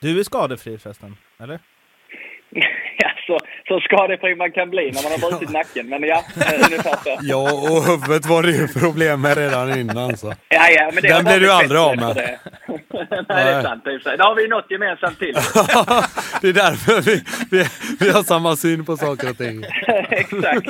Du är skadefri förresten, eller? Ja, så, så skadefri man kan bli när man har brutit nacken. Men ja, ungefär så. Ja, och huvudet var det ju problem med redan innan. Så. Ja, ja, men det Den blir du aldrig av med. det. Nej, det är sant. Det är sant. Då har vi något gemensamt till. det är därför vi, vi, vi har samma syn på saker och ting. Exakt.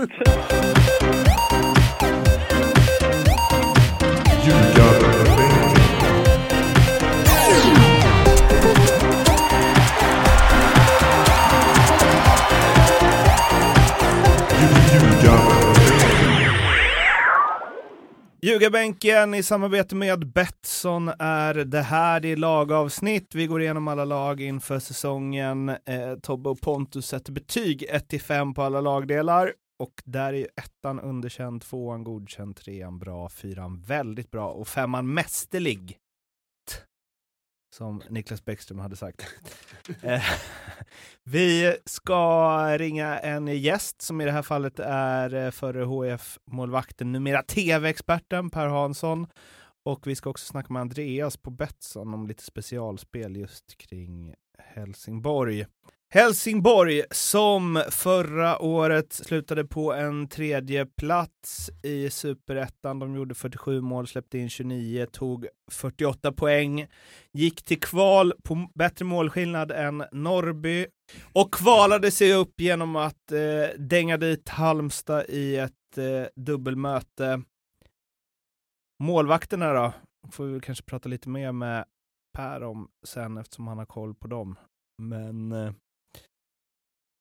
Ljugarbänken i samarbete med Betsson är det här. Det är lagavsnitt. Vi går igenom alla lag inför säsongen. Eh, Tobbe och Pontus sätter betyg 1-5 på alla lagdelar. Och där är ju ettan underkänd, tvåan godkänd, trean bra, fyran väldigt bra och femman mästerlig. Som Niklas Bäckström hade sagt. Eh, vi ska ringa en gäst som i det här fallet är eh, förre HF-målvakten, numera tv-experten Per Hansson. Och vi ska också snacka med Andreas på Betsson om lite specialspel just kring Helsingborg. Helsingborg som förra året slutade på en tredje plats i superettan. De gjorde 47 mål, släppte in 29, tog 48 poäng, gick till kval på bättre målskillnad än Norrby och kvalade sig upp genom att eh, dänga dit Halmstad i ett eh, dubbelmöte. Målvakterna då? Får vi kanske prata lite mer med Per om sen eftersom han har koll på dem. Men eh,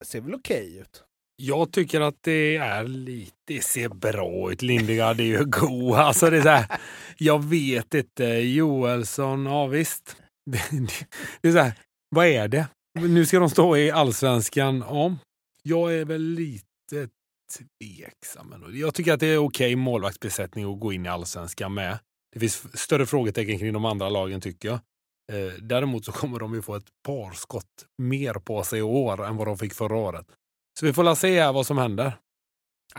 ser väl okej ut. Jag tycker att det är lite, det ser bra ut. Lindegard är ju god. Alltså det är så här, jag vet inte. Joelsson, ja visst. Det, det, det är så här, vad är det? Nu ska de stå i allsvenskan. Ja, jag är väl lite tveksam. Jag tycker att det är okej målvaktsbesättning att gå in i allsvenskan med. Det finns större frågetecken kring de andra lagen tycker jag. Eh, däremot så kommer de ju få ett par skott mer på sig i år än vad de fick förra året. Så vi får la se här vad som händer.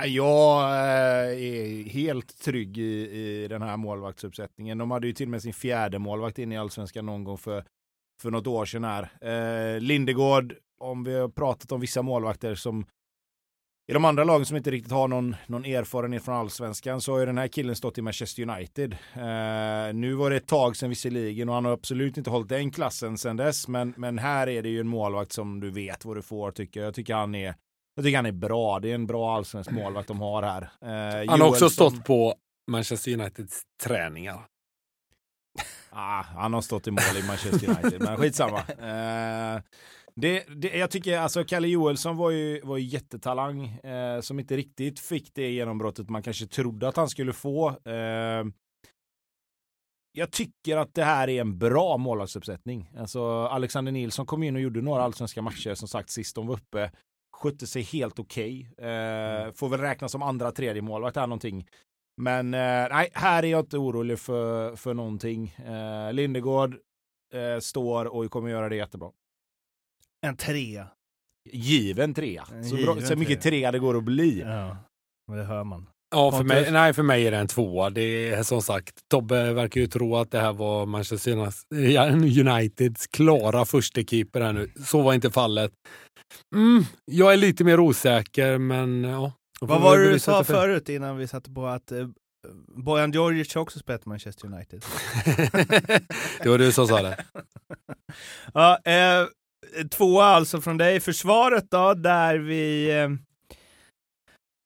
Jag eh, är helt trygg i, i den här målvaktsuppsättningen. De hade ju till och med sin fjärde målvakt in i allsvenskan någon gång för, för något år sedan här. Eh, Lindegård, om vi har pratat om vissa målvakter som i de andra lagen som inte riktigt har någon, någon erfarenhet från allsvenskan så har ju den här killen stått i Manchester United. Eh, nu var det ett tag sedan visserligen och han har absolut inte hållit den klassen sedan dess. Men, men här är det ju en målvakt som du vet vad du får tycker jag. Jag tycker han är jag tycker han är bra. Det är en bra allsvensk målvakt de har här. Eh, Han har också stått på Manchester Uniteds träningar. Ah, han har stått i mål i Manchester United, men skitsamma. Eh, det, det, jag tycker alltså Kalle Joelsson var ju, var ju jättetalang eh, som inte riktigt fick det genombrottet man kanske trodde att han skulle få. Eh, jag tycker att det här är en bra målvaktsuppsättning. Alltså Alexander Nilsson kom in och gjorde några allsvenska matcher som sagt sist de var uppe. Skötte sig helt okej. Eh, får väl räknas som andra, tredje målvakt här någonting. Men eh, nej, här är jag inte orolig för, för någonting. Eh, Lindegård eh, står och kommer göra det jättebra. En trea. Given trea. En Så, bra, given så mycket trea. trea det går att bli. Ja, det hör man. Ja, för mig, nej, för mig är det en tvåa. Det är som sagt, Tobbe verkar ju tro att det här var Manchester Uniteds klara första keeper här nu. Så var inte fallet. Mm, jag är lite mer osäker, men ja. Vad var det du sa förut innan vi satte på att eh, Bojan Djordjic har också spelat Manchester United? det var du som sa det. Ja, eh, Eh, tvåa alltså från dig. Försvaret då, där vi... Eh,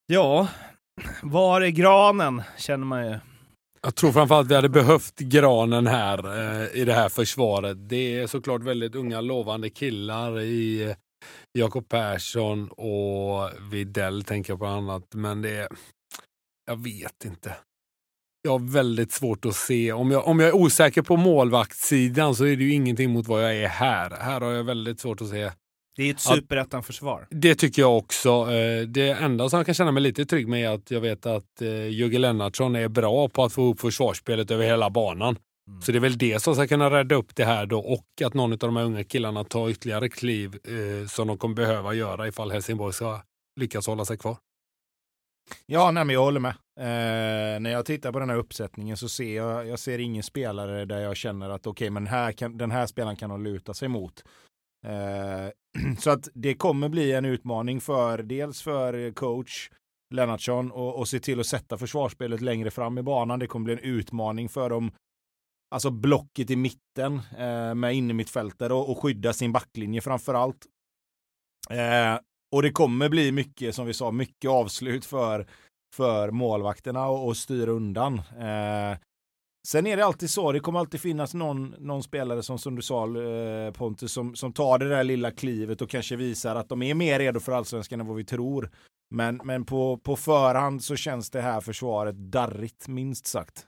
ja, var är granen, känner man ju. Jag tror framförallt vi hade behövt granen här eh, i det här försvaret. Det är såklart väldigt unga lovande killar i eh, Jakob Persson och Videll tänker jag på annat. Men det är, jag vet inte. Jag har väldigt svårt att se. Om jag, om jag är osäker på målvaktssidan så är det ju ingenting mot vad jag är här. Här har jag väldigt svårt att se. Det är ett superettan-försvar. Det tycker jag också. Eh, Det enda som jag kan känna mig lite trygg med är att jag vet att eh, Jörgen Lennartsson är bra på att få upp försvarsspelet över hela banan. Mm. Så det är väl det som ska kunna rädda upp det här då och att någon av de här unga killarna tar ytterligare kliv eh, som de kommer behöva göra ifall Helsingborg ska lyckas hålla sig kvar. Ja, nej, men jag håller med. Eh, när jag tittar på den här uppsättningen så ser jag, jag ser ingen spelare där jag känner att okej, okay, men här kan, den här spelaren kan de luta sig mot. Eh, så att det kommer bli en utmaning för dels för coach Lennartsson och, och se till att sätta försvarsspelet längre fram i banan. Det kommer bli en utmaning för dem alltså blocket i mitten eh, med innermittfältare och, och skydda sin backlinje framför allt. Eh, och det kommer bli mycket, som vi sa, mycket avslut för, för målvakterna och, och styra undan. Eh, sen är det alltid så, det kommer alltid finnas någon, någon spelare som, som du sa eh, Pontus, som, som tar det där lilla klivet och kanske visar att de är mer redo för allsvenskan än vad vi tror. Men, men på, på förhand så känns det här försvaret darrigt, minst sagt.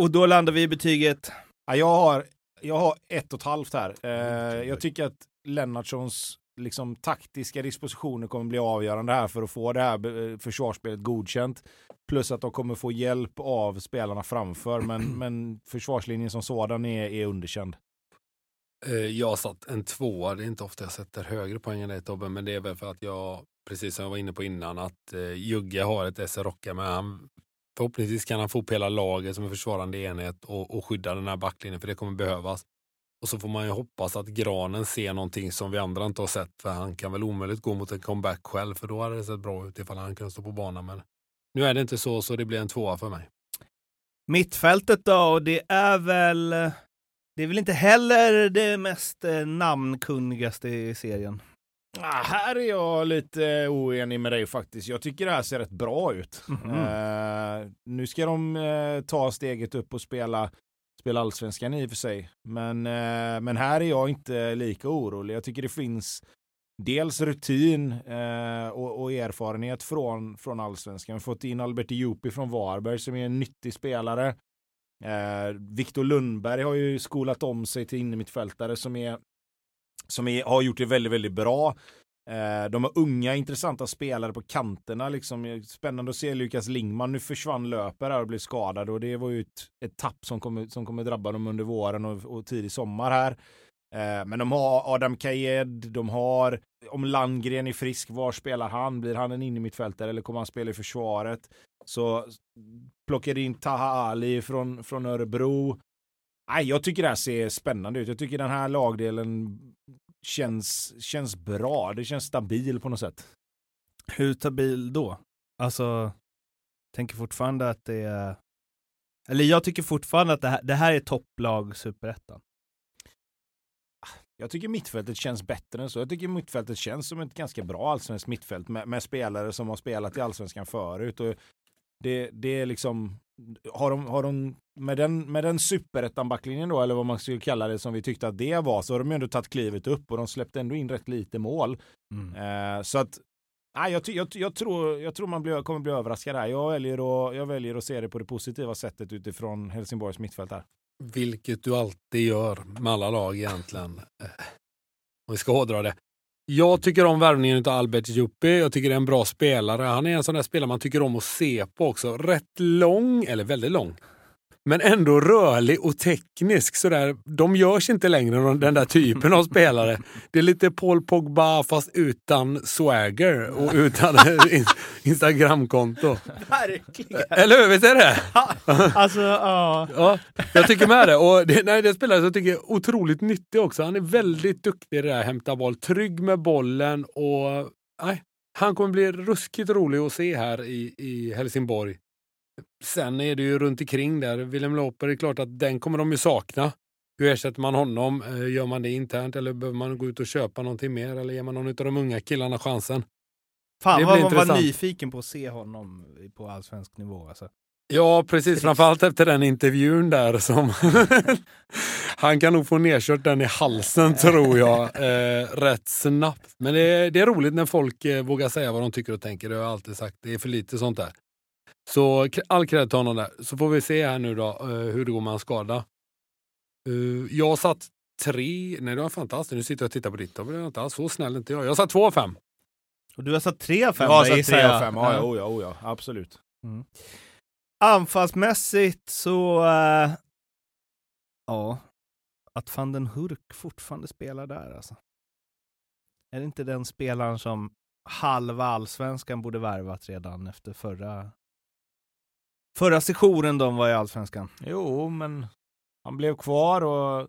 Och då landar vi i betyget? Ja, jag, har, jag har ett och ett halvt här. Eh, jag tycker att Lennartssons liksom, taktiska dispositioner kommer bli avgörande här för att få det här eh, försvarsspelet godkänt. Plus att de kommer få hjälp av spelarna framför, men, men försvarslinjen som sådan är, är underkänd. Eh, jag har satt en tvåa. Det är inte ofta jag sätter högre poäng än dig Tobbe, men det är väl för att jag, precis som jag var inne på innan, att eh, Jugge har ett SR Rocka, men han, förhoppningsvis kan han få upp hela laget som en försvarande enhet och, och skydda den här backlinjen, för det kommer behövas. Och så får man ju hoppas att Granen ser någonting som vi andra inte har sett. För han kan väl omöjligt gå mot en comeback själv. För då hade det sett bra ut ifall han kunde stå på banan. Men nu är det inte så, så det blir en tvåa för mig. Mittfältet då, och det är väl... Det är väl inte heller det mest eh, namnkunnigaste i serien. Ah, här är jag lite oenig med dig faktiskt. Jag tycker det här ser rätt bra ut. Mm -hmm. uh, nu ska de uh, ta steget upp och spela spela allsvenskan i och för sig. Men, eh, men här är jag inte lika orolig. Jag tycker det finns dels rutin eh, och, och, erfarenhet från, från allsvenskan. Vi har fått in Albert Diopi från Varberg som är en nyttig spelare. Eh, Viktor Lundberg har ju skolat om sig till innermittfältare som är som är, har gjort det väldigt, väldigt bra. Eh, de har unga intressanta spelare på kanterna. Liksom. Eh, spännande att se Lukas Lingman. Nu försvann löper här och blev skadad och det var ju ett, ett tapp som kommer, som kommer drabba dem under våren och, och tidig sommar här. Eh, men de har Adam Kayed. de har om Landgren är frisk, var spelar han? Blir han en innermittfältare eller kommer han spela i försvaret? Så plockar in Taha Ali från, från Örebro. Nej, jag tycker det här ser spännande ut. Jag tycker den här lagdelen känns, känns bra. Det känns stabil på något sätt. Hur stabil då? Alltså, tänker fortfarande att det är... Eller jag tycker fortfarande att det här, det här är topplag superettan. Jag tycker mittfältet känns bättre än så. Jag tycker mittfältet känns som ett ganska bra allsvenskt mittfält med, med spelare som har spelat i allsvenskan förut. Och det, det är liksom, har de, har de med den, med den superettan-backlinjen då, eller vad man skulle kalla det som vi tyckte att det var, så har de ju ändå tagit klivet upp och de släppte ändå in rätt lite mål. Mm. Eh, så att, nej, jag, jag, jag, tror, jag tror man blir, kommer bli överraskad här. Jag väljer, att, jag väljer att se det på det positiva sättet utifrån Helsingborgs mittfält här. Vilket du alltid gör med alla lag egentligen. Eh, om vi ska hårdra det. Jag tycker om värvningen av Albert Juppi. Jag tycker det är en bra spelare. Han är en sån där spelare man tycker om att se på också. Rätt lång, eller väldigt lång men ändå rörlig och teknisk. Sådär. De görs inte längre, den där typen av spelare. Det är lite Paul Pogba fast utan swagger och utan Instagramkonto. Verkligen! Eller hur? Visst är det? alltså, ja. ja. Jag tycker med det. Och det, nej, det spelare som jag tycker är otroligt nyttig också. Han är väldigt duktig i det där hämta boll. Trygg med bollen och nej, han kommer bli ruskigt rolig att se här i, i Helsingborg Sen är det ju runt omkring där. Willem Loper, är klart att den kommer de ju sakna. Hur ersätter man honom? Eh, gör man det internt eller behöver man gå ut och köpa någonting mer? Eller ger man någon av de unga killarna chansen? Fan vad man var nyfiken på att se honom på allsvensk nivå. Alltså. Ja, precis. Framförallt efter den intervjun där som... Han kan nog få nedkört den i halsen tror jag, eh, rätt snabbt. Men det är, det är roligt när folk eh, vågar säga vad de tycker och tänker. Det har jag alltid sagt. Det är för lite sånt där. Så all cred till honom där. Så får vi se här nu då uh, hur det går med hans skada. Uh, jag satt tre, nej det var fantastiskt. Nu sitter jag och tittar på ditt. Det var inte alls så snäll inte jag. Jag satt två av fem. Och du har satt tre av fem? Jag har satt tre av fem, ja, ja, oh, ja, oh, ja absolut. Mm. Anfallsmässigt så, uh, ja, att van den Hurk fortfarande spelar där alltså. Är det inte den spelaren som halva allsvenskan borde värvat redan efter förra förra sessionen de var i allsvenskan. Jo, men han blev kvar och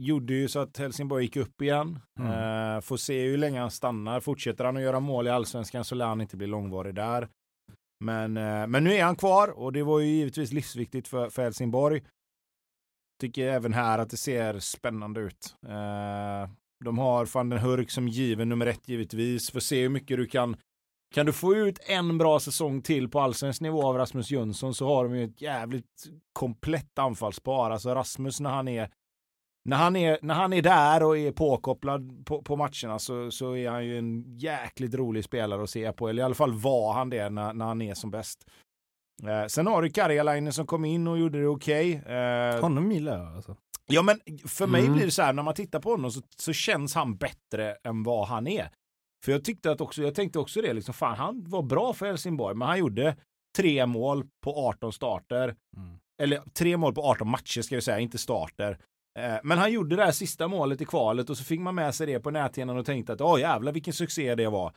gjorde ju så att Helsingborg gick upp igen. Mm. Eh, får se hur länge han stannar. Fortsätter han att göra mål i allsvenskan så lär han inte bli långvarig där. Men, eh, men nu är han kvar och det var ju givetvis livsviktigt för, för Helsingborg. Tycker även här att det ser spännande ut. Eh, de har van den Hurk som given nummer ett givetvis. Får se hur mycket du kan kan du få ut en bra säsong till på allsvensk nivå av Rasmus Jönsson så har de ju ett jävligt komplett anfallspar. Alltså Rasmus när han är när han är, när han är där och är påkopplad på, på matcherna så, så är han ju en jäkligt rolig spelare att se på. Eller i alla fall var han det när, när han är som bäst. Eh, sen har du Karjalainen som kom in och gjorde det okej. Okay. Eh, Honom gillar jag alltså. Ja men för mig mm. blir det så här när man tittar på honom så, så känns han bättre än vad han är. För jag tyckte att också, jag tänkte också det, liksom, fan han var bra för Helsingborg, men han gjorde tre mål på 18 starter. Mm. Eller tre mål på 18 matcher ska vi säga, inte starter. Eh, men han gjorde det här sista målet i kvalet och så fick man med sig det på näthinnan och tänkte att åh jävlar vilken succé det var.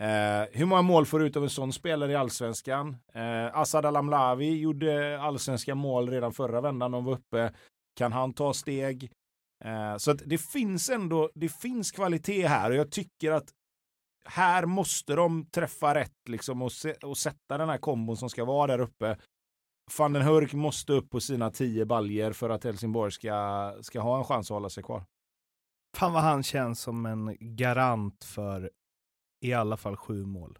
Eh, hur många mål får du ut av en sån spelare i allsvenskan? Eh, Assad Alamlavi gjorde allsvenska mål redan förra vändan de var uppe. Kan han ta steg? Eh, så att det finns ändå, det finns kvalitet här och jag tycker att här måste de träffa rätt liksom och, se, och sätta den här kombon som ska vara där uppe. Van den Hurk måste upp på sina tio baljer för att Helsingborg ska, ska ha en chans att hålla sig kvar. Fan vad han känns som en garant för i alla fall sju mål.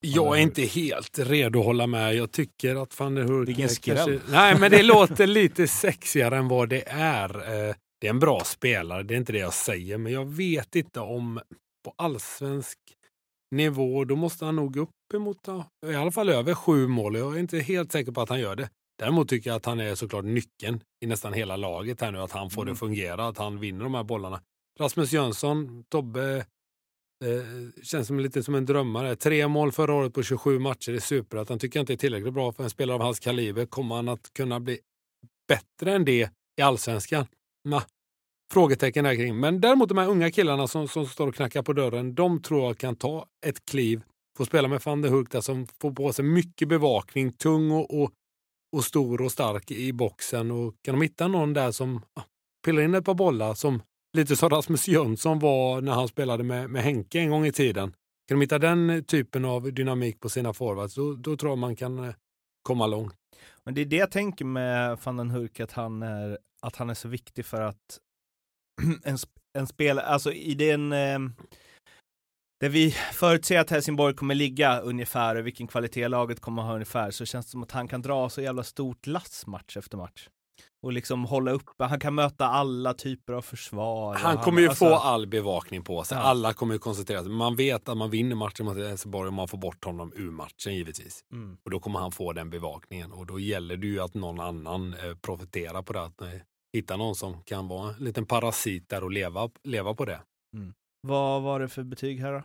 Jag är inte helt redo att hålla med. Jag tycker att van der Hurk... Vilken skräll. Nej, men det låter lite sexigare än vad det är. Eh, det är en bra spelare, det är inte det jag säger, men jag vet inte om på allsvensk nivå, då måste han nog upp emot i alla fall över sju mål. Jag är inte helt säker på att han gör det. Däremot tycker jag att han är såklart nyckeln i nästan hela laget här nu, att han får mm. det fungera, att han vinner de här bollarna. Rasmus Jönsson, Tobbe, eh, känns som lite som en drömmare. Tre mål förra året på 27 matcher i Superettan tycker jag inte är tillräckligt bra för en spelare av hans kaliber. Kommer han att kunna bli bättre än det i allsvenskan? Nah, frågetecken där kring. Men däremot de här unga killarna som, som står och knackar på dörren, de tror jag kan ta ett kliv. Få spela med van der Hulk där som får på sig mycket bevakning, tung och, och, och, stor och stark i boxen. Och kan de hitta någon där som ja, pillar in ett par bollar som lite som Rasmus Jönsson var när han spelade med, med Henke en gång i tiden. Kan de hitta den typen av dynamik på sina forwards, då, då tror jag man kan eh, komma långt. Men det är det jag tänker med van den Hurk, att han är, att han är så viktig för att en, en spelare, alltså i den eh, där vi förutser att Helsingborg kommer ligga ungefär och vilken kvalitet laget kommer ha ungefär så känns det som att han kan dra så jävla stort lass match efter match. Och liksom hålla uppe, han kan möta alla typer av försvar. Han kommer ju alltså... få all bevakning på sig, ja. alla kommer ju koncentrera sig. Man vet att man vinner matchen mot Helsingborg och man får bort honom ur matchen givetvis. Mm. Och då kommer han få den bevakningen och då gäller det ju att någon annan eh, profiterar på det. Att, nej, hitta någon som kan vara en liten parasit där och leva, leva på det. Mm. Vad var det för betyg här då?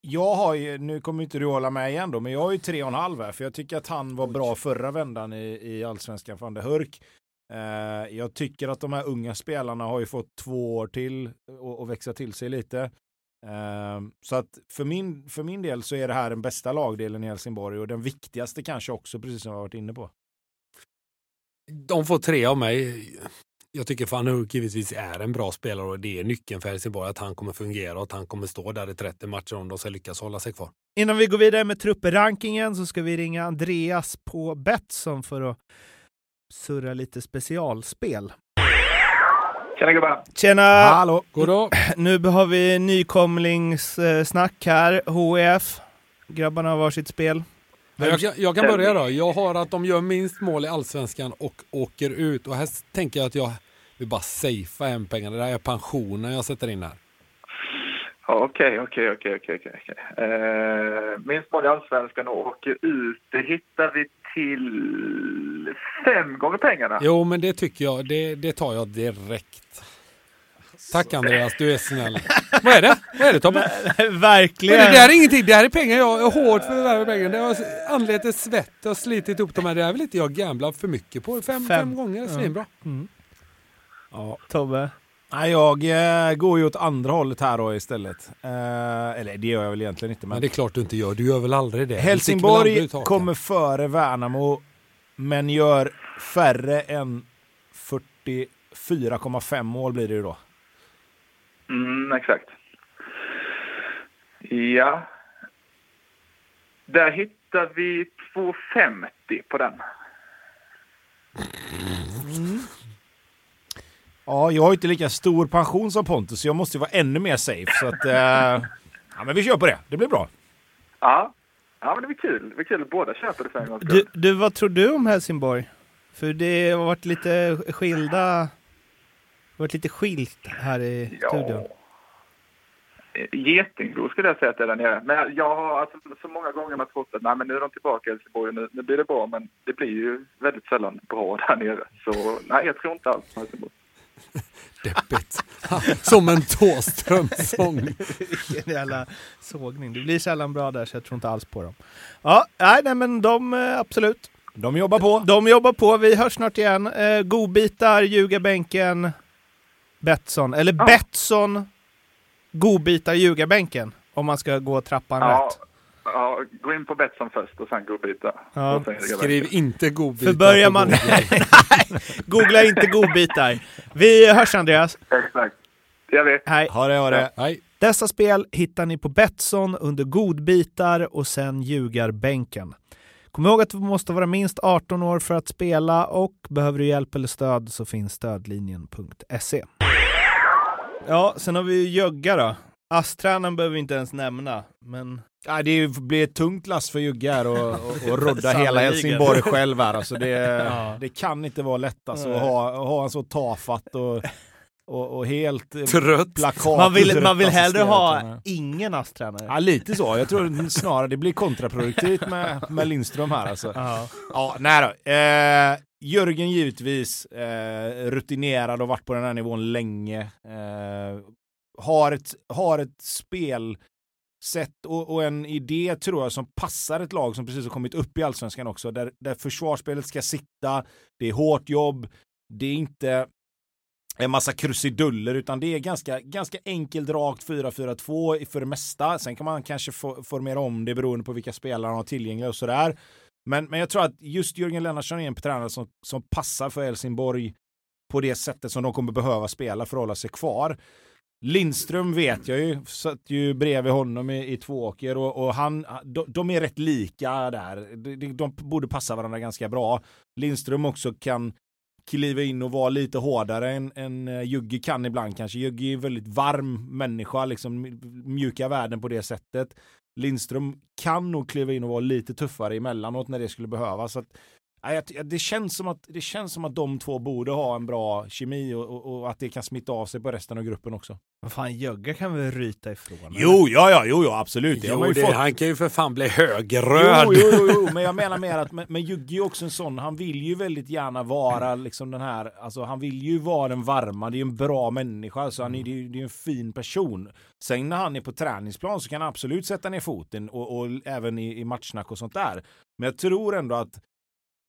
Jag har ju, nu kommer inte du hålla med igen då, men jag har ju tre och en halv här, för jag tycker att han var bra förra vändan i, i allsvenskan van der Hurk. Eh, jag tycker att de här unga spelarna har ju fått två år till och, växa till sig lite. Eh, så att för min, för min del så är det här den bästa lagdelen i Helsingborg och den viktigaste kanske också, precis som jag varit inne på. De får tre av mig jag tycker Van Hurk givetvis är en bra spelare och det är nyckeln för Helsingborg att han kommer fungera och att han kommer stå där i 30 matcher om de ska lyckas hålla sig kvar. Innan vi går vidare med trupprankingen så ska vi ringa Andreas på Betsson för att surra lite specialspel. Tjena gubbar! Tjena! Hallå! Goddag! Nu har vi nykomlingssnack här, HF. Grabbarna har varsitt spel. Jag kan, jag kan börja då. Jag har att de gör minst mål i allsvenskan och åker ut. Och här tänker jag att jag vill bara safea en pengar. Det där är pensionen jag sätter in här. Okej, okej, okej, okej. Minst mål i allsvenskan och åker ut. Det hittar vi till fem gånger pengarna. Jo, men det tycker jag. Det, det tar jag direkt. Tack Andreas, du är snäll. Vad är det? Vad är det Tobbe? Verkligen. Men det där är ingenting, det här är pengar jag är hårt för det där pengar. Det har anletat svett och slitit upp de här. Det här vill inte jag gambla för mycket på. Fem, fem. fem gånger, svinbra. Mm. Ja. Tobbe? Nej, jag eh, går ju åt andra hållet här då istället. Eh, eller det gör jag väl egentligen inte. Men, Men det är klart du inte gör. Du gör väl aldrig det? Helsingborg aldrig kommer före Värnamo, men gör färre än 44,5 mål blir det ju då. Mm, exakt. Ja. Där hittar vi 2,50 på den. Ja, jag har ju inte lika stor pension som Pontus, så jag måste ju vara ännu mer safe. Så att, eh, ja, men vi kör på det. Det blir bra. Ja. Ja, men det blir kul. Det blir kul att båda köper det för en gångs Du, du, vad tror du om Helsingborg? För det har varit lite skilda... Det har varit lite skilt här i studion. Eh, Getingbo skulle jag säga att det är där nere. Men jag har alltså, så många gånger man trott att nej, men nu är de tillbaka i Helsingborg och nu, nu blir det bra. Men det blir ju väldigt sällan bra där nere. Så nej, jag tror inte alls på Helsingborg. Deppigt. Som en Thåström-sång. Vilken jävla sågning. Det blir sällan bra där så jag tror inte alls på dem. Ja, nej, nej men de eh, absolut. De jobbar på. De jobbar på. Vi hörs snart igen. Eh, godbitar, ljugarbänken, Betsson. Eller Ja. Betsson, godbitar, ljugarbänken. Om man ska gå trappan Ja, rätt. ja, gå in på Betsson först och sen godbitar. Ja. Och sen lägga Skriv inte godbitar För börjar man... Google. Nej, googla inte godbitar. Vi hörs Andreas. Exakt. Det gör vi. Hej. Ha det, ha det. Nej. Dessa spel hittar ni på Betsson under godbitar och sen ljugarbänken. Kom ihåg att du måste vara minst 18 år för att spela och behöver du hjälp eller stöd så finns stödlinjen.se. Ja, sen har vi ju Jögga då. ASS-tränaren behöver vi inte ens nämna, men Ja, det blir ett tungt lass för Jugge här och, och, och rodda hela. Helsingborg själv här. Alltså det, Ja. det kan inte vara lätt alltså, att ha, att ha en så tafatt och, och, och helt Trött. plakat. man vill, man vill hellre ha ingen ASS-tränare. Ja, lite så. Jag tror snarare det blir kontraproduktivt med, med Lindström här. Alltså. Ja. Ja, nej då. Eh, Jörgen givetvis, eh, rutinerad och varit på den här nivån länge. Eh, har, ett, har ett spelsätt och, och en idé tror jag som passar ett lag som precis har kommit upp i allsvenskan också. Där, där försvarsspelet ska sitta, det är hårt jobb, det är inte en massa krusiduller utan det är ganska, ganska enkelt rakt 4-4-2 för det mesta. Sen kan man kanske få, formera om det beroende på vilka spelare han har tillgängliga och sådär. Men, men jag tror att just Jörgen Lennartsson är en tränare som, som passar för Helsingborg på det sättet som de kommer behöva spela för att hålla sig kvar. Lindström vet jag ju, satt ju bredvid honom i, i Tvååker och, och han, de, de är rätt lika där. De, de, borde passa varandra ganska bra. Lindström också kan kliva in och vara lite hårdare än, än eh, Jugge kan ibland kanske. Jugge är en väldigt varm människa, liksom mjuka värden på det sättet. Lindström kan nog kliva in och vara lite tuffare emellanåt när det skulle behövas. Så att, det, känns som att, det känns som att de två borde ha en bra kemi och, och, och att det kan smitta av sig på resten av gruppen också. Vad fan, Jögga kan väl ryta ifrån? eller? Jo, ja, ja, jo, ja absolut. Jo, det, fått. han kan ju för fan bli högröd. Jo, jo, jo, jo, men jag menar mer att men, men Jugge är också en sån, han vill ju väldigt gärna vara liksom den här, alltså han vill ju vara den varma, det är ju en bra människa, så han är, det är ju det är en fin person. Sen när han är på träningsplan så kan han absolut sätta ner foten och, och även i, i matchsnack och sånt där. Men jag tror ändå att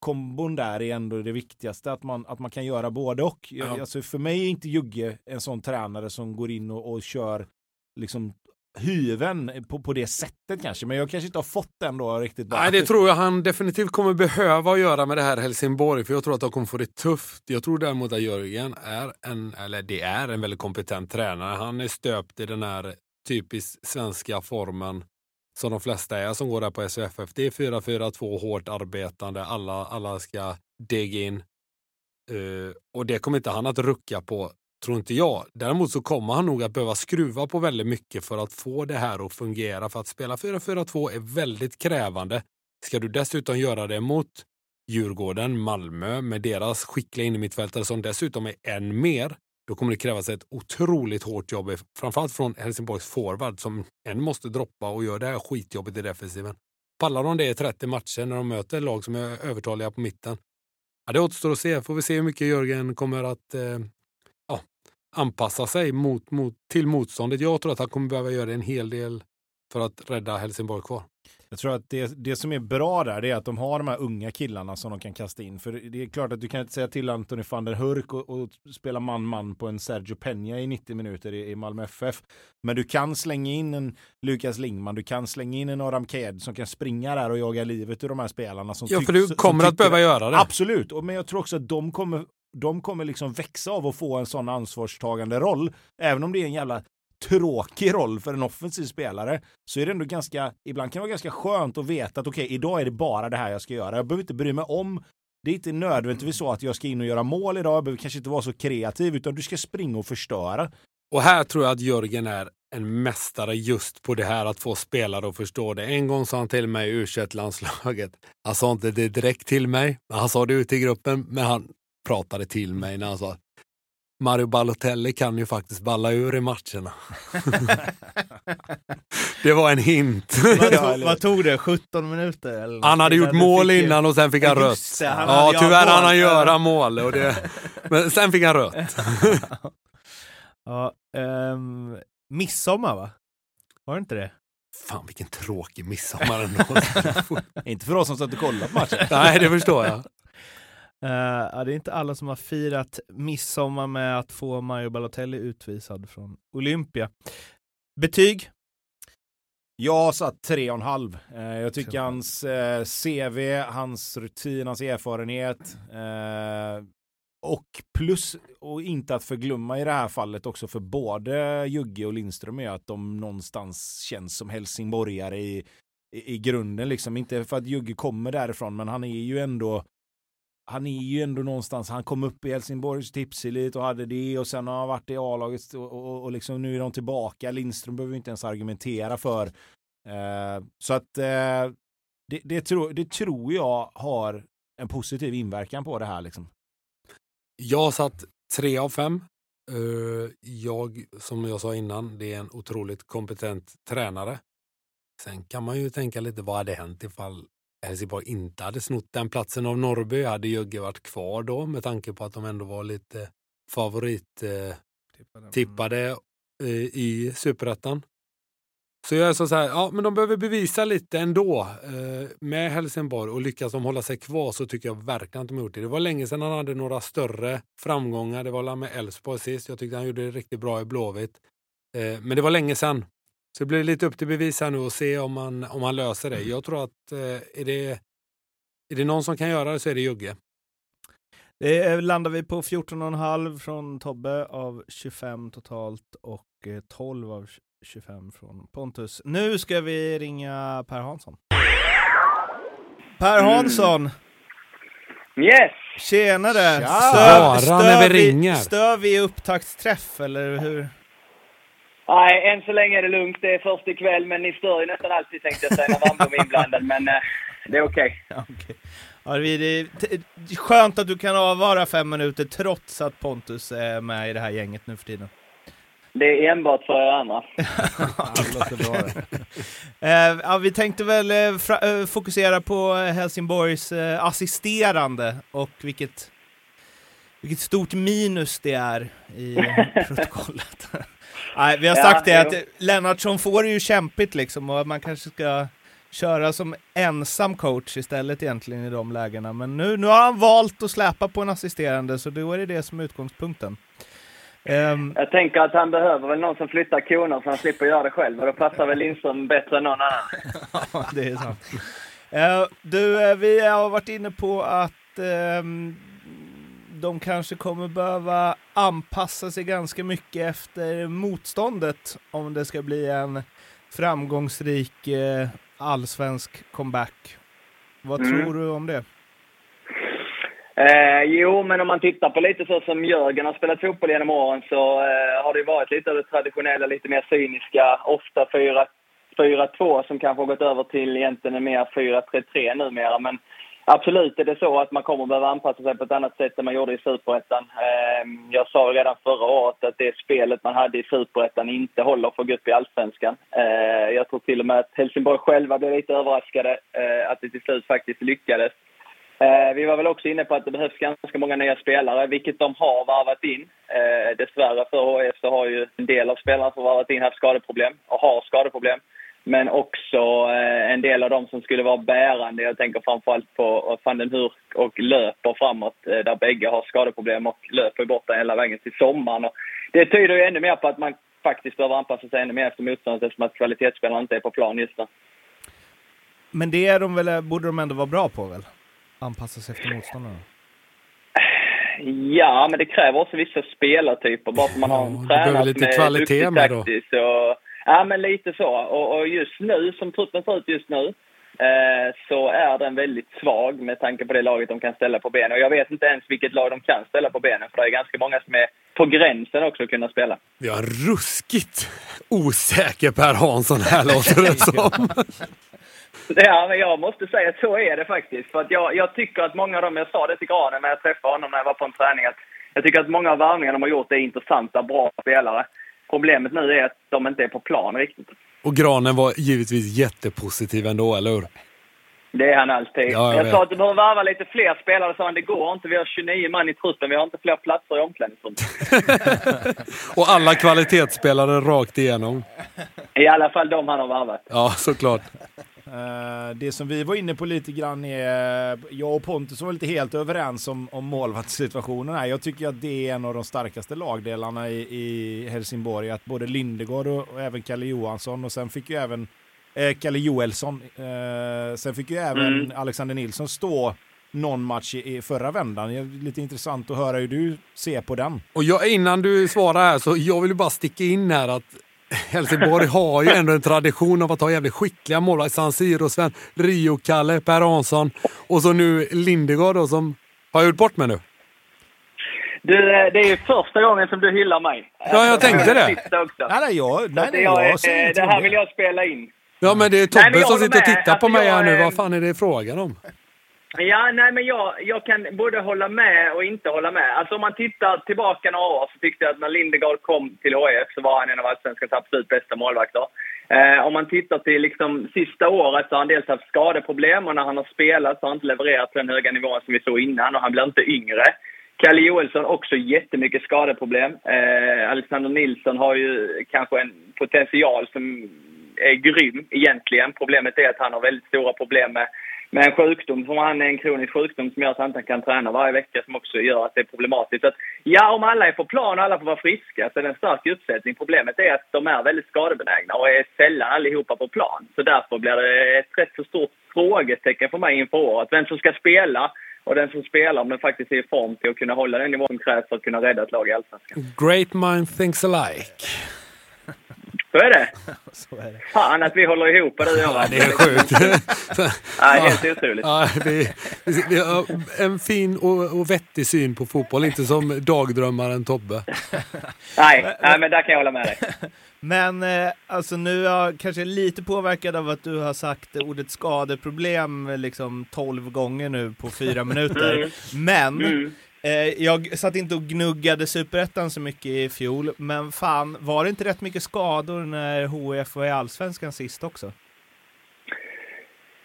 kombon där är ändå det viktigaste, att man, att man kan göra både och. Ja. Alltså för mig är inte Jugge en sån tränare som går in och, och kör liksom hyven på, på det sättet kanske, men jag kanske inte har fått den då riktigt. bara. Nej, det tror jag han definitivt kommer behöva göra med det här Helsingborg, för jag tror att de kommer få det tufft. Jag tror däremot att Jörgen är en, eller det är en väldigt kompetent tränare. Han är stöpt i den här typiskt svenska formen som de flesta är som går där på SHFF. Det är 4-4-2, hårt arbetande, alla, alla ska dig in. Uh, och det kommer inte han att rucka på, tror inte jag. Däremot så kommer han nog att behöva skruva på väldigt mycket för att få det här att fungera. För att spela 4-4-2 är väldigt krävande. Ska du dessutom göra det mot Djurgården, Malmö med deras skickliga innermittfältare som dessutom är än mer, då kommer det krävas ett otroligt hårt jobb, eh, framförallt från Helsingborgs forward som än måste droppa och göra det här skitjobbet i defensiven. Pallar de det i 30 matcher när de möter lag som är övertaliga på mitten? Ja, det återstår att se. Får vi se hur mycket Jörgen kommer att eh, ja, anpassa sig mot, mot, till motståndet. Jag tror att han kommer behöva göra en hel del för att rädda Helsingborg kvar. Jag tror att det, det som är bra där är att de har de här unga killarna som de kan kasta in. För det är klart att du kan inte säga till Anthony van der Hurk och, och spela man-man på en Sergio Peña i 90 minuter i, i Malmö FF. Men du kan slänga in en Lukas Lingman, du kan slänga in en Aram Ked som kan springa där och jaga livet ur de här spelarna. Som ja, för du kommer att behöva göra det. Absolut, men jag tror också att de kommer de kommer liksom växa av att få en sån ansvarstagande roll. Även om det är en jävla tråkig roll för en offensiv spelare så är det ändå ganska, ibland kan det vara ganska skönt att veta att okej, okay, idag är det bara det här jag ska göra. Jag behöver inte bry mig om det är inte nödvändigtvis så att jag ska in och göra mål idag. Jag behöver kanske inte vara så kreativ, utan du ska springa och förstöra. Och här tror jag att Jörgen är en mästare just på det här att få spelare att förstå det. En gång sa han till mig i u landslaget Han sa inte det direkt till mig, han sa det ute i gruppen, men han pratade till mig när han sa Mario Balotelli kan ju faktiskt balla ur i matcherna. det var en hint. vad, vad tog det? 17 minuter? Eller? Han hade gjort mål innan och sen fick han rött. Det, han ja, tyvärr hann han göra mål. Och det, men sen fick han rött. ja, um, midsommar va? Var det inte det? Fan vilken tråkig midsommar inte för oss som satt och kollade på matchen. Nej, det förstår jag. Uh, det är inte alla som har firat midsommar med att få Mario Balotelli utvisad från Olympia. Betyg? Jag satt tre och en halv. Uh, jag tycker hans uh, eh, CV, hans rutin, hans erfarenhet och plus, och inte att förglömma i det här fallet också för både Jugge och Lindström är att de någonstans känns som helsingborgare i, i, i grunden liksom. Inte för att Jugge kommer därifrån, men han är ju ändå han är ju ändå någonstans, han kom upp i Helsingborgs tipselit och hade det och sen har han varit i A-laget och, och, och, liksom nu är de tillbaka. Lindström behöver inte ens argumentera för. Eh, så att eh, det, det, tro, det tror jag har en positiv inverkan på det här liksom. Jag har satt tre av fem. Eh, jag, som jag sa innan, det är en otroligt kompetent tränare. Sen kan man ju tänka lite, vad hade hänt ifall Helsingborg inte hade snott den platsen av Norrby hade Jögge varit kvar då med tanke på att de ändå var lite favorittippade eh, eh, i superettan. Så jag är så här, ja men de behöver bevisa lite ändå eh, med Helsingborg och lyckas de hålla sig kvar så tycker jag verkligen att de har gjort det. Det var länge sedan han hade några större framgångar. Det var med Elfsborg sist. Jag tyckte han gjorde det riktigt bra i Blåvitt. Eh, men det var länge sedan så det blir lite upp till bevis här nu och se om man, om man löser det. Mm. Jag tror att eh, är, det, är det någon som kan göra det så är det Jugge. Det landar vi på 14,5 från Tobbe av 25 totalt och 12 eh, av 25 från Pontus. Nu ska vi ringa Per Hansson. Per mm. Hansson! Yes! Tjenare! Stör, stör, vi, stör vi upptaktsträff eller hur? Nej, än så länge är det lugnt. Det är först ikväll, men ni stör ju nästan alltid tänkte jag säga när Wamblom är inblandad. Men eh, det är okej. Okay. okay. Ja, det är skönt att du kan avvara fem minuter trots att Pontus är med i det här gänget nu för tiden. Det är enbart för er andra. eh, ja, vi tänkte väl eh, eh, fokusera på Helsingborgs eh, assisterande och vilket, vilket stort minus det är i protokollet. Nej, vi har sagt ja, det att Lennartsson får det ju kämpigt liksom och man kanske ska köra som ensam coach istället egentligen i de lägena. Men nu, nu har han valt att släpa på en assisterande så då är det det som är utgångspunkten. Um, jag tänker att han behöver väl någon som flyttar koner så han slipper göra det själv och då passar väl Lindström bättre än någon annan. ja, det är sant. Uh, du, uh, vi har varit inne på att um, de kanske kommer behöva anpassa sig ganska mycket efter motståndet om det ska bli en framgångsrik eh, allsvensk comeback. Vad mm. tror du om det? Eh, jo, men om man tittar på lite så som Jörgen har spelat fotboll genom åren så eh, har det varit lite av det traditionella, lite mer cyniska, ofta 4-2 som kanske har gått över till egentligen en mer 4-3-3 numera. Men Absolut är det så att man kommer behöva anpassa sig på ett annat sätt än man gjorde i Superettan. Ehm, jag sa redan förra året att det spelet man hade i Superettan inte håller för att gå upp i Allsvenskan. Ehm, jag tror till och med att Helsingborg själva blev lite överraskade eh, att det till slut faktiskt lyckades. Ehm, vi var väl också inne på att det behövs ganska många nya spelare, vilket de har varvat in. Dessvärre för HIF så har ju en del av spelarna som varvat in haft skadeproblem och har skadeproblem. Men också eh, en del av dem som skulle vara bärande. Jag tänker framförallt på van den Hurk och löper framåt eh, där bägge har skadeproblem och löper borta hela vägen till sommaren. Och det tyder ju ännu mer på att man faktiskt behöver anpassa sig ännu mer efter motståndet eftersom att kvalitetsspelarna inte är på plan just nu. Men det är de väl, borde de ändå vara bra på väl? Anpassa sig efter motståndarna? Ja, men det kräver också vissa spelartyper. Bara för man har en Ja, tränare lite som är kvalitet duktig taktiskt. Så, ja, men lite så. Och, och just nu, som truppen ser ut just nu, eh, så är den väldigt svag med tanke på det laget de kan ställa på benen. Och jag vet inte ens vilket lag de kan ställa på benen, för det är ganska många som är på gränsen också att kunna spela. Vi har en ruskigt osäker Per Hansson här låter det som. Ja, men jag måste säga att så är det faktiskt. För att jag, jag tycker att många av dem, jag sa det till Granen när jag träffade honom när jag var på en träning, att jag tycker att många av värvningarna de har gjort är intressanta, bra spelare. Problemet nu är att de inte är på plan riktigt. Och Granen var givetvis jättepositiv ändå, eller hur? Det är han alltid. Ja, jag sa att du behöver värva lite fler spelare, sa han. Det går inte. Vi har 29 man i truppen. Vi har inte fler platser i omklädningsrummet. Och alla kvalitetsspelare rakt igenom. I alla fall de han har värvat. Ja, såklart. Eh, Det som vi var inne på lite grann är, jag och Pontus var lite helt överens om, om målvaktssituationen här. Jag tycker att det är en av de starkaste lagdelarna i, i Helsingborg. Att både Lindegård och, och även Kalle Johansson och sen fick ju även eh, Kalle Joelsson, eh, sen fick ju även Mm. Alexander Nilsson stå någon match i, i förra vändan. Det är lite intressant att höra hur du ser på den. Och jag, innan du svarar här så jag vill bara sticka in här att Helsingborg har ju ändå en tradition av att ha jävligt skickliga målvakter. San Siro, Sven, Rio-Kalle, Per Hansson och så nu Lindegård då som har gjort bort mig nu. Du, eh, det är ju första gången som du hyllar mig. Ja, jag tänkte det. Nej, nej, jag, nej, nej, jag, jag eh, det här vill jag spela in. Ja men det är Tobbe som sitter och tittar på mig här nu. Vad fan är det frågan om? Ja, nej men jag, jag kan både hålla med och inte hålla med. Alltså om man tittar tillbaka några år så tyckte jag att när Lindegard kom till HIF så var han en av allsvenskans absolut bästa målvakter. Eh, om man tittar till liksom sista året så har han dels haft skadeproblem och när han har spelat så har han inte levererat på den höga nivån som vi såg innan och han blir inte yngre. Kalle Joelsson också jättemycket skadeproblem. Eh, Alexander Nilsson har ju kanske en potential som är grym egentligen. Problemet är att han har väldigt stora problem med, med en sjukdom som han är en kronisk sjukdom som gör att han inte kan träna varje vecka som också gör att det är problematiskt. Så att, ja, om alla är på plan och alla får vara friska så är det en stark uppsättning. Problemet är att de är väldigt skadebenägna och är sällan allihopa på plan. Så därför blir det ett rätt så stort frågetecken för mig inför året. Vem som ska spela och den som spelar om den faktiskt är i form till att kunna hålla den nivå som krävs för att kunna rädda ett lag i Allsvenskan. Great mind thinks alike. Så är det. Så är det. Fan att vi håller ihop du och jag. Ja, det är sjukt. Nej, helt otroligt. Ja, det, vi har en fin och, och vettig syn på fotboll, inte som dagdrömmaren Tobbe. Nej, nej, men där kan jag hålla med dig. Men eh, alltså nu är jag kanske lite påverkad av att du har sagt ordet skadeproblem liksom 12 gånger nu på fyra minuter. Mm. Men Mm. Eh, jag satt inte och gnuggade superettan så mycket i fjol, men fan, var det inte rätt mycket skador när HF var i allsvenskan sist också?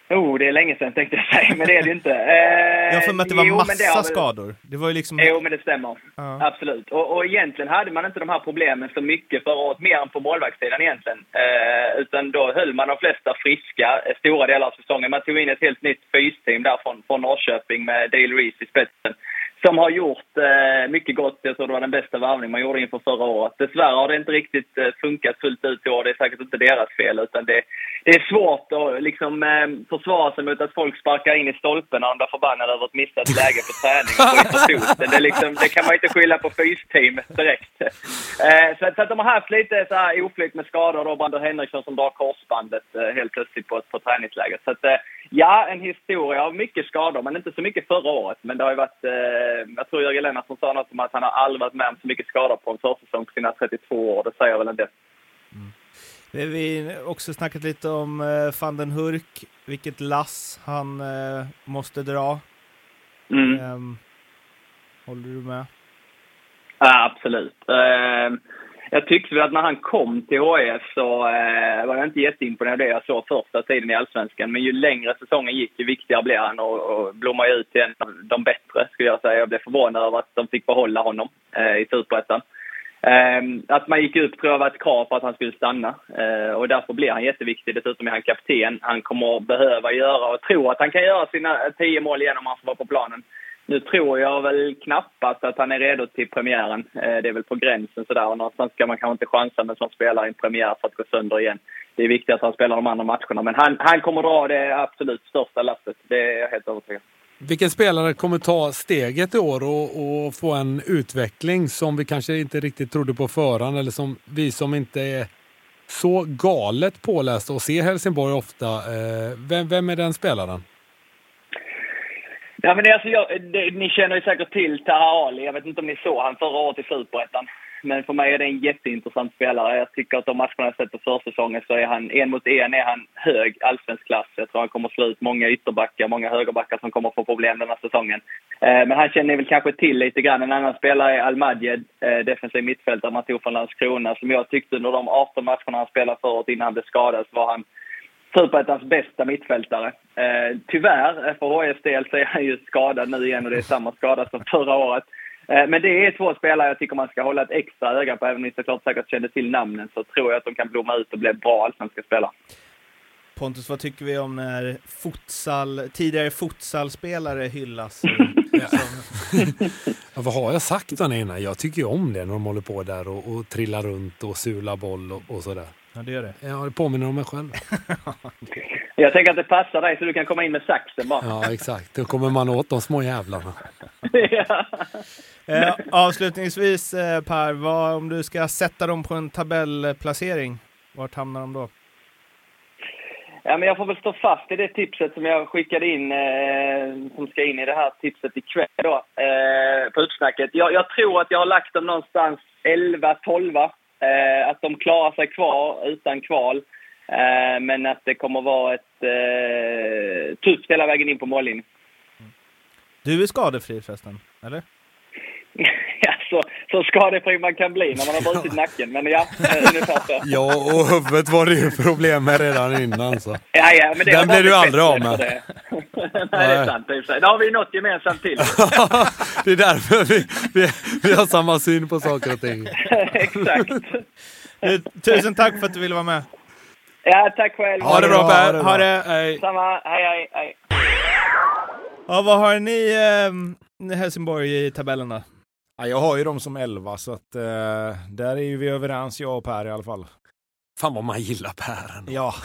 Oh, det är länge sedan tänkte jag säga, men det är det ju inte. Eh, Jag har för mig att det var jo, men massa har väl- skador. Det var ju liksom... Jo, men det stämmer. Ja. Absolut. Och, och egentligen hade man inte de här problemen så mycket förra året, mer än på målvaktssidan egentligen. Eh, utan då höll man de flesta friska eh, stora delar av säsongen. Man tog in ett helt nytt fysteam där från, från Norrköping med Dale Reese i spetsen. Som har gjort eh, mycket gott. Jag tror det var den bästa värvning man gjorde inför förra året. Dessvärre har det inte riktigt eh, funkat fullt ut i år. Det är säkert inte deras fel. Utan det, det är svårt att liksom, eh, försvara sig mot att folk sparkar in i stolpen när de blir förbannade över ett missat läge på träning och bryter foten. Det, är liksom, det kan man inte skylla på fysteamet direkt. Eh, så, att- så att de har haft lite så här oflyt med skador. Då Brander Henriksson som drar korsbandet eh, helt plötsligt på, på träningsläget. Så att, eh, ja, en historia av mycket skador, men inte så mycket förra året. Men det har ju varit, eh, jag tror Jörgen Lennartsson sa något om att han har aldrig varit med om så mycket skador på en försäsong på sina 32 år. Det säger väl en del. Vi har också snackat lite om eh, van den Hurk, vilket lass han eh, måste dra. Mm. Ehm, håller du med? Ja, absolut. Jag tyckte väl att när han kom till HIF så eh, var jag inte jätteimponerad av det jag såg första tiden i Allsvenskan. Men ju längre säsongen gick, ju viktigare blev han och, och blommade ut till en av de bättre, skulle jag säga. Jag blev förvånad över att de fick behålla honom eh, i Superettan. Eh, att man gick upp tror jag var ett krav för att han skulle stanna. Eh, och därför blir han jätteviktig. Dessutom är han kapten. Han kommer behöva göra och tro att han kan göra sina tio mål igen om han får vara på planen. Nu tror jag väl knappast att han är redo till premiären. Eh, det är väl på gränsen sådär. Och någonstans ska man kanske inte chansa med som spelare i en premiär för att gå sönder igen. Det är viktigt att han spelar de andra matcherna. Men han, han kommer dra det absolut största lastet. Det är jag helt övertygad vilken spelare kommer ta steget i år och, och, få en utveckling som vi kanske inte riktigt trodde på förhand eller som vi som inte är så galet pålästa och ser Helsingborg ofta. Eh, vem, vem, är den spelaren? Ja, men alltså, jag, det, ni känner ju säkert till Taha Ali. Jag vet inte om ni såg han förra året i Superettan. Men för mig är det en jätteintressant spelare. Jag tycker att de matcherna jag sett på försäsongen så är han, en mot en är han hög allsvensk klass. Jag tror han kommer slå ut många ytterbackar, många högerbackar som kommer få problem den här säsongen. Eh, men han känner väl kanske till lite grann. En annan spelare är Almadjed, eh, defensiv mittfältare man tog från Landskrona, som jag tyckte under de 18 matcherna han spelade förut innan han blev skadad så var han Superettans bästa mittfältare. Eh, tyvärr, för HIFs del, så är han ju skadad nu igen och det är samma skada som förra året. Eh, men det är två spelare jag tycker man ska hålla ett extra öga på. Även om ni såklart säkert känner till namnen så tror jag att de kan blomma ut och bli bra allsvenska spelare. Pontus, vad tycker vi om när futsal, tidigare futsalspelare hyllas? ja, vad har jag sagt då innan? Jag tycker ju om det när de håller på där och, och trillar runt och sular boll och, och sådär. Ja, det gör det. Ja, det påminner om mig själv. jag tänker att det passar dig så du kan komma in med saxen bara. Ja, exakt. Då kommer man åt de små jävlarna. ja. eh, avslutningsvis eh, Per, vad, om du ska sätta dem på en tabellplacering, vart hamnar de då? Ja, men jag får väl stå fast i det tipset som jag skickade in, eh, som ska in i det här tipset ikväll då, eh, på utsnacket. Jag, jag, tror att jag har lagt dem någonstans 11-12. Eh, att de klarar sig kvar utan kval. Eh, men att det kommer vara ett eh, tufft hela vägen in på mållinjen. Du är skadefri förresten, eller? ja, så, så skadefri man kan bli när man har brutit nacken. Men ja, ungefär så. Ja, och huvudet var det ju problem med redan innan. Så. Ja, ja, men det Den blir du aldrig av med. Det. Nej, det är sant. Det har vi något gemensamt till. det är därför vi, vi, vi har samma syn på saker och ting. Exakt. Tusen tack för att du ville vara med. Ja, tack själv. Ha det bra Per. Ha det. Hej. Samma. Hej, hej, hej. Ja, vad har ni eh, Helsingborg i tabellerna? Ja, jag har ju dem som 11 så att eh, där är ju vi överens jag och Per i alla fall. Fan vad man gillar Per ändå. Ja.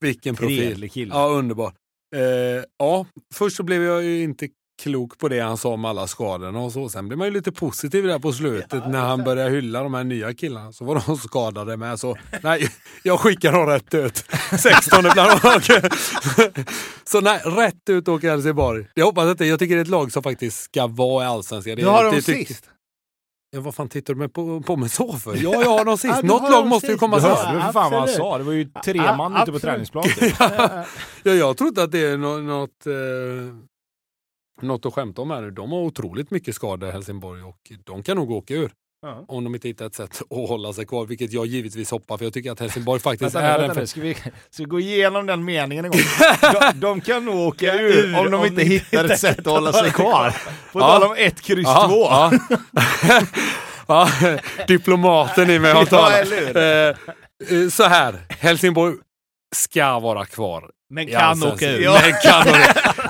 Vilken profil. Kille. Ja, underbar. Eh, ja, först så blev jag ju inte klok på det han sa om alla skadorna och så. Sen blev man ju lite positiv där på slutet ja, när han började hylla de här nya killarna. Så var de skadade med. Så nej, jag skickar dem rätt ut. 16 bland Så nej, rätt ut åker Helsingborg. Jag hoppas inte. Jag tycker det är ett lag som faktiskt ska vara i Allsvenskan. Du har dem sist. Ja, vad fan tittar du med på, på mig så för? Ja, jag har dem sist. ja, Något lag måste ju komma sist. Du hörde för fan vad han sa. Det var ju tre ja, man ute på träningsplanen. ja, ja, jag trodde att det är något, något eh, något att skämta om här nu. De har otroligt mycket skador Helsingborg och de kan nog åka ur. Ja. Om de inte hittar ett sätt att hålla sig kvar, vilket jag givetvis hoppas. För jag tycker att Helsingborg faktiskt vänta, är vänta, en... Ska vi, ska vi gå igenom den meningen en gång? De, de kan nog åka ur om de inte hittar ett sätt att hålla sig kvar. På ja. tal om ett kryss ja. två. Ja. ja. Diplomaten i mig har talat. Eh, eh, så här, Helsingborg ska vara kvar. Men kan åka ur. Men kan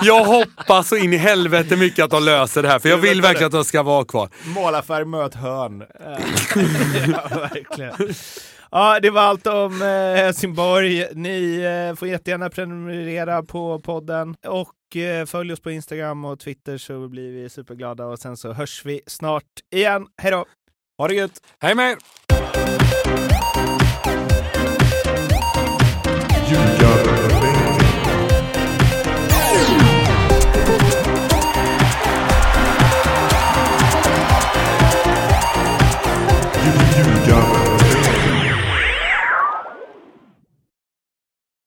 jag hoppas så in i helvete mycket att de löser det här, för jag vill verkligen att de ska vara kvar. Målarfärg möt hörn. ja, verkligen. Ja, det var allt om eh, Helsingborg. Ni eh, får jättegärna prenumerera på podden och eh, följ oss på Instagram och Twitter så blir vi superglada och sen så hörs vi snart igen. Hej då! Ha det gött! Hej med er!